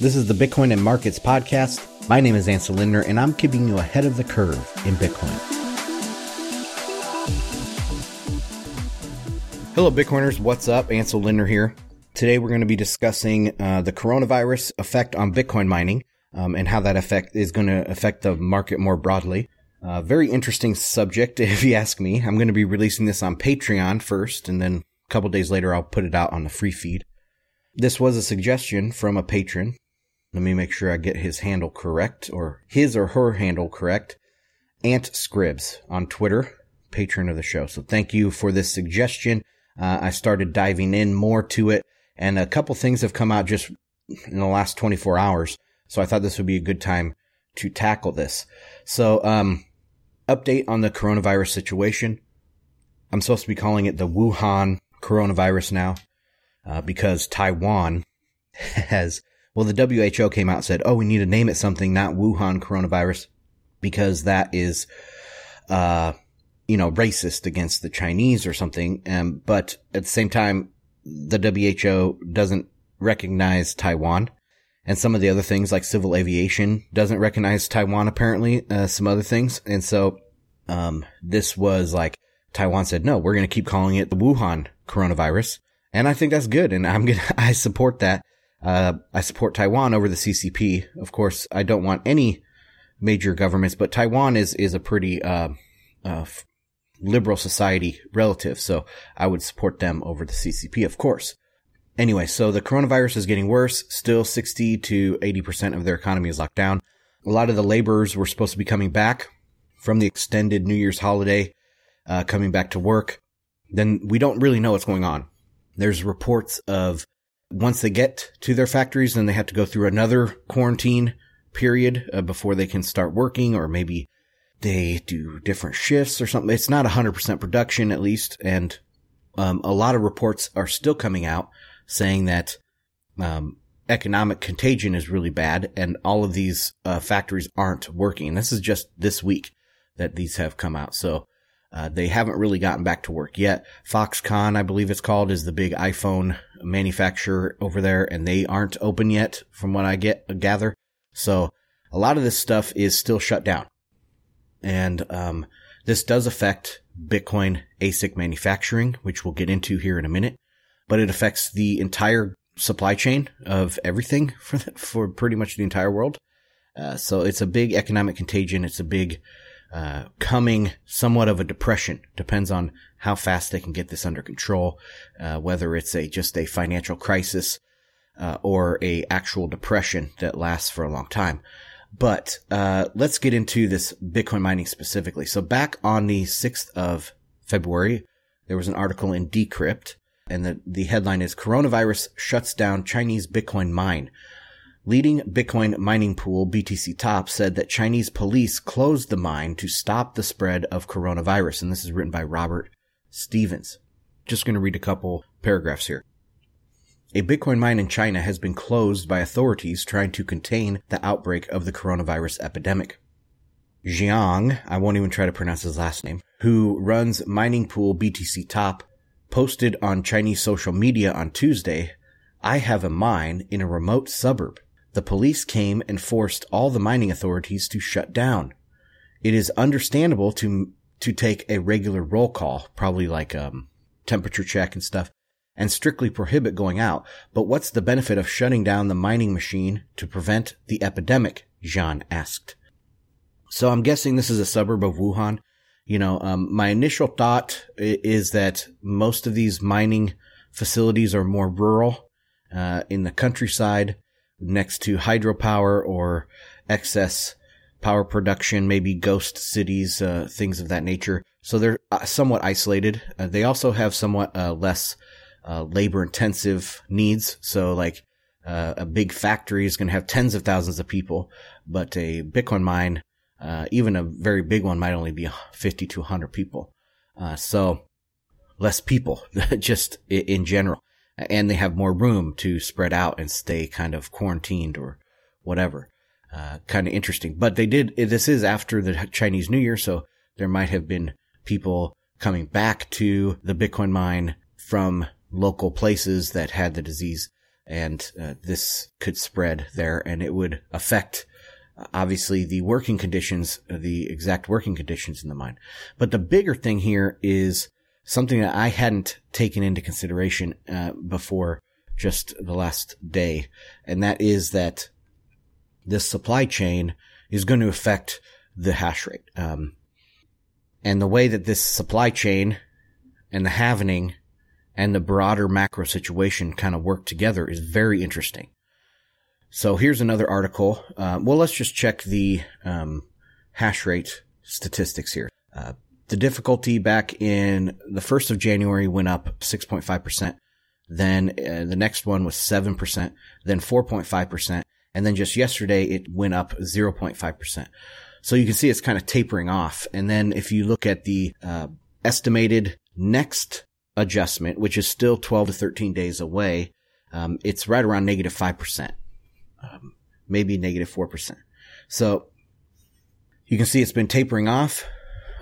This is the Bitcoin and Markets Podcast. My name is Ansel Lindner, and I'm keeping you ahead of the curve in Bitcoin. Hello, Bitcoiners. What's up? Ansel Lindner here. Today, we're going to be discussing uh, the coronavirus effect on Bitcoin mining um, and how that effect is going to affect the market more broadly. Uh, very interesting subject, if you ask me. I'm going to be releasing this on Patreon first, and then a couple days later, I'll put it out on the free feed. This was a suggestion from a patron let me make sure I get his handle correct or his or her handle correct. Ant Scribs on Twitter, patron of the show. So thank you for this suggestion. Uh, I started diving in more to it and a couple things have come out just in the last 24 hours. So I thought this would be a good time to tackle this. So, um, update on the coronavirus situation. I'm supposed to be calling it the Wuhan coronavirus now, uh, because Taiwan has well, the WHO came out and said, oh, we need to name it something, not Wuhan coronavirus, because that is, uh, you know, racist against the Chinese or something. Um, but at the same time, the WHO doesn't recognize Taiwan and some of the other things like civil aviation doesn't recognize Taiwan apparently, uh, some other things. And so, um, this was like Taiwan said, no, we're going to keep calling it the Wuhan coronavirus. And I think that's good. And I'm going to, I support that. Uh, I support Taiwan over the CCP. Of course, I don't want any major governments, but Taiwan is, is a pretty, uh, uh, liberal society relative. So I would support them over the CCP, of course. Anyway, so the coronavirus is getting worse. Still 60 to 80% of their economy is locked down. A lot of the laborers were supposed to be coming back from the extended New Year's holiday, uh, coming back to work. Then we don't really know what's going on. There's reports of once they get to their factories, then they have to go through another quarantine period uh, before they can start working, or maybe they do different shifts or something. It's not 100% production, at least. And um, a lot of reports are still coming out saying that um, economic contagion is really bad and all of these uh, factories aren't working. And this is just this week that these have come out. So uh, they haven't really gotten back to work yet. Foxconn, I believe it's called, is the big iPhone manufacturer over there, and they aren't open yet, from what I get gather. So a lot of this stuff is still shut down, and um, this does affect Bitcoin ASIC manufacturing, which we'll get into here in a minute. But it affects the entire supply chain of everything for the, for pretty much the entire world. Uh, so it's a big economic contagion. It's a big uh, coming somewhat of a depression. Depends on how fast they can get this under control, uh, whether it's a just a financial crisis uh, or a actual depression that lasts for a long time. But uh, let's get into this Bitcoin mining specifically. So back on the sixth of February, there was an article in Decrypt, and the the headline is "Coronavirus shuts down Chinese Bitcoin mine." Leading Bitcoin mining pool BTC Top said that Chinese police closed the mine to stop the spread of coronavirus. And this is written by Robert Stevens. Just going to read a couple paragraphs here. A Bitcoin mine in China has been closed by authorities trying to contain the outbreak of the coronavirus epidemic. Jiang, I won't even try to pronounce his last name, who runs mining pool BTC Top, posted on Chinese social media on Tuesday, I have a mine in a remote suburb the police came and forced all the mining authorities to shut down. It is understandable to to take a regular roll call, probably like um temperature check and stuff, and strictly prohibit going out. But what's the benefit of shutting down the mining machine to prevent the epidemic? Jiang asked. So I'm guessing this is a suburb of Wuhan. You know, um, my initial thought is that most of these mining facilities are more rural, uh, in the countryside next to hydropower or excess power production, maybe ghost cities, uh, things of that nature. So they're uh, somewhat isolated. Uh, they also have somewhat uh, less uh, labor intensive needs. So like uh, a big factory is going to have tens of thousands of people, but a Bitcoin mine, even a very big one, might only be 50 to 100 people. so less people, just in general and they have more room to spread out and stay kind of quarantined or whatever. Uh, kind of interesting. But they did, this is after the Chinese New Year, so there might have been people coming back to the Bitcoin mine from local places that had the disease. and uh, this could spread there and it would affect obviously the working conditions, uh, the exact working conditions in the mine. But the bigger thing here is something that I hadn't taken into consideration uh, before just the last day, and that is that this supply chain is going to affect the hash rate. Um, and the way that this supply chain and the halvening and the broader macro situation kind of work together is very interesting. So here's another article. Uh, well, let's just check the um, hash rate statistics here. Uh, the difficulty back in the 1st of January went up 6.5%. Then uh, the next one was 7%, then 4.5%. And then just yesterday, it went up 0.5%. So you can see it's kind of tapering off. And then if you look at the uh, estimated next adjustment, which is still 12 to 13 days away, um, it's right around negative 5%, um, maybe negative 4%. So you can see it's been tapering off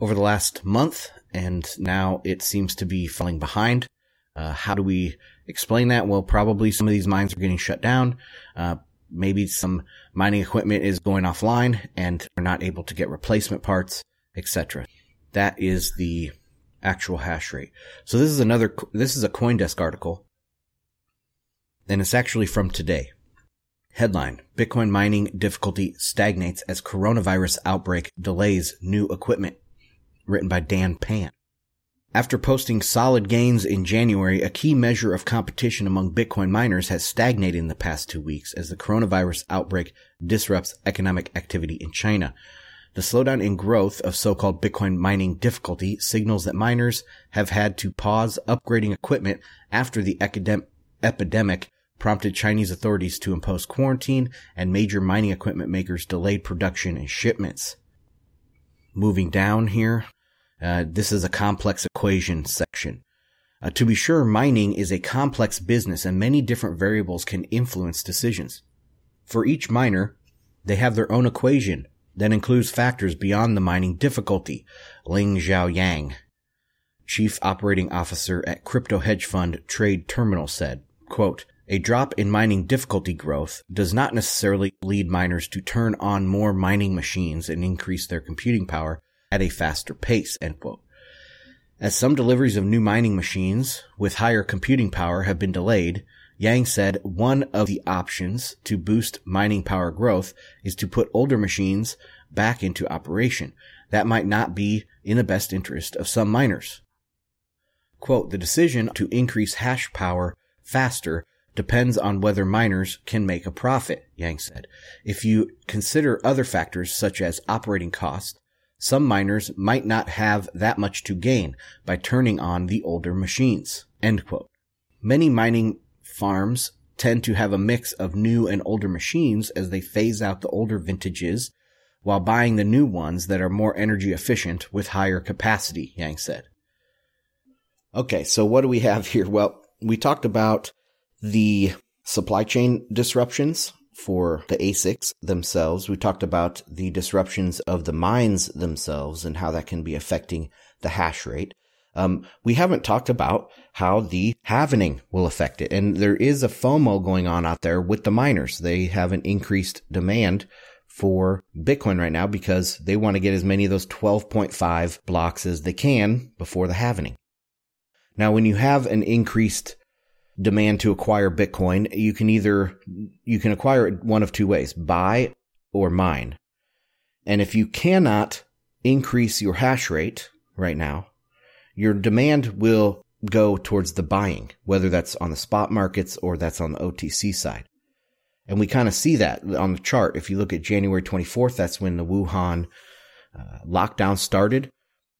over the last month, and now it seems to be falling behind. Uh, how do we explain that? Well, probably some of these mines are getting shut down. Uh, maybe some mining equipment is going offline and are not able to get replacement parts, etc. That is the actual hash rate. So this is another, this is a Coindesk article. And it's actually from today. Headline, Bitcoin mining difficulty stagnates as coronavirus outbreak delays new equipment. Written by Dan Pan. After posting solid gains in January, a key measure of competition among Bitcoin miners has stagnated in the past two weeks as the coronavirus outbreak disrupts economic activity in China. The slowdown in growth of so-called Bitcoin mining difficulty signals that miners have had to pause upgrading equipment after the epidemic prompted Chinese authorities to impose quarantine and major mining equipment makers delayed production and shipments. Moving down here, uh, this is a complex equation section. Uh, to be sure, mining is a complex business and many different variables can influence decisions. For each miner, they have their own equation that includes factors beyond the mining difficulty, Ling Zhao Yang, chief operating officer at crypto hedge fund Trade Terminal said, quote, a drop in mining difficulty growth does not necessarily lead miners to turn on more mining machines and increase their computing power at a faster pace, end quote. As some deliveries of new mining machines with higher computing power have been delayed, Yang said one of the options to boost mining power growth is to put older machines back into operation. That might not be in the best interest of some miners. Quote, the decision to increase hash power faster depends on whether miners can make a profit, Yang said. If you consider other factors such as operating costs, some miners might not have that much to gain by turning on the older machines. Many mining farms tend to have a mix of new and older machines as they phase out the older vintages while buying the new ones that are more energy efficient with higher capacity, Yang said. Okay, so what do we have here? Well, we talked about the supply chain disruptions for the ASICs themselves. We talked about the disruptions of the mines themselves and how that can be affecting the hash rate. Um, we haven't talked about how the halvening will affect it. And there is a FOMO going on out there with the miners. They have an increased demand for Bitcoin right now because they want to get as many of those 12.5 blocks as they can before the halvening. Now, when you have an increased demand to acquire Bitcoin, you can either, you can acquire it one of two ways, buy or mine. And if you cannot increase your hash rate right now, your demand will go towards the buying, whether that's on the spot markets or that's on the OTC side. And we kind of see that on the chart. If you look at January 24th, that's when the Wuhan uh, lockdown started.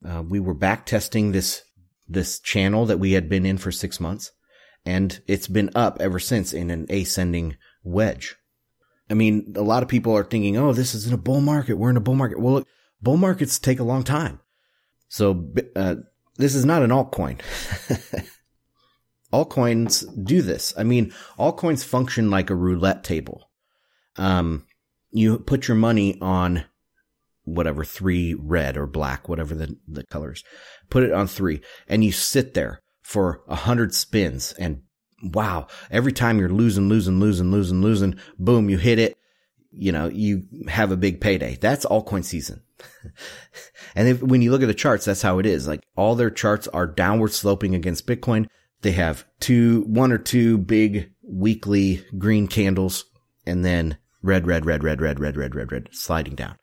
Uh, we were back testing this, this channel that we had been in for six months and it's been up ever since in an ascending wedge. I mean, a lot of people are thinking, oh, this is in a bull market. We're in a bull market. Well, look, bull markets take a long time. So, uh, this is not an altcoin. altcoins do this. I mean, altcoins function like a roulette table. Um, you put your money on whatever three red or black, whatever the, the colors, put it on three and you sit there for a hundred spins and wow, every time you're losing, losing, losing, losing, losing, boom, you hit it. You know, you have a big payday. That's altcoin season. and if, when you look at the charts, that's how it is. Like all their charts are downward sloping against Bitcoin. They have two, one or two big weekly green candles and then red, red, red, red, red, red, red, red, red, sliding down.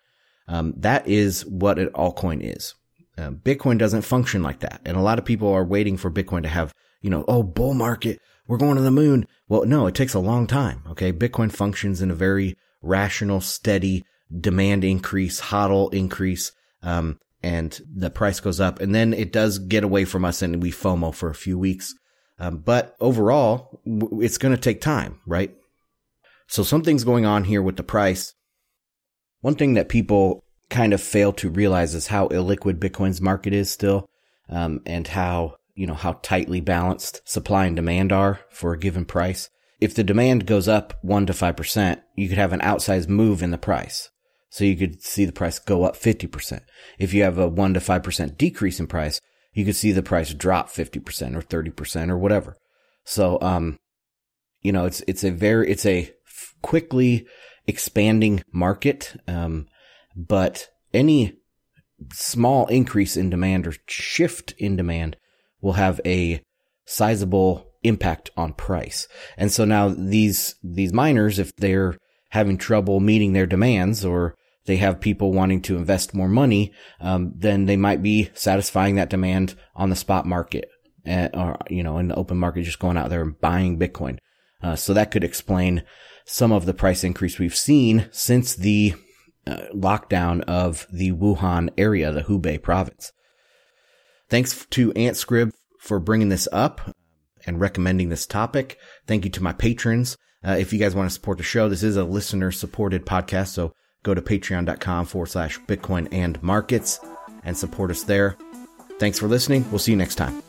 Um, that is what an altcoin is. Uh, Bitcoin doesn't function like that. And a lot of people are waiting for Bitcoin to have, you know, oh, bull market. We're going to the moon. Well, no, it takes a long time. Okay. Bitcoin functions in a very rational, steady demand increase, hodl increase. Um, and the price goes up and then it does get away from us and we FOMO for a few weeks. Um, but overall, it's going to take time, right? So something's going on here with the price. One thing that people kind of fail to realize is how illiquid Bitcoin's market is still, um, and how, you know, how tightly balanced supply and demand are for a given price. If the demand goes up one to 5%, you could have an outsized move in the price. So you could see the price go up 50%. If you have a one to 5% decrease in price, you could see the price drop 50% or 30% or whatever. So, um, you know, it's, it's a very, it's a quickly expanding market. Um, but any small increase in demand or shift in demand will have a sizable impact on price. And so now these, these miners, if they're having trouble meeting their demands or they have people wanting to invest more money, um, then they might be satisfying that demand on the spot market, uh, or you know, in the open market, just going out there and buying Bitcoin. Uh, so that could explain some of the price increase we've seen since the uh, lockdown of the Wuhan area, the Hubei province. Thanks to AntScrib for bringing this up and recommending this topic. Thank you to my patrons. Uh, if you guys want to support the show, this is a listener supported podcast. So go to patreon.com forward slash Bitcoin and markets and support us there. Thanks for listening. We'll see you next time.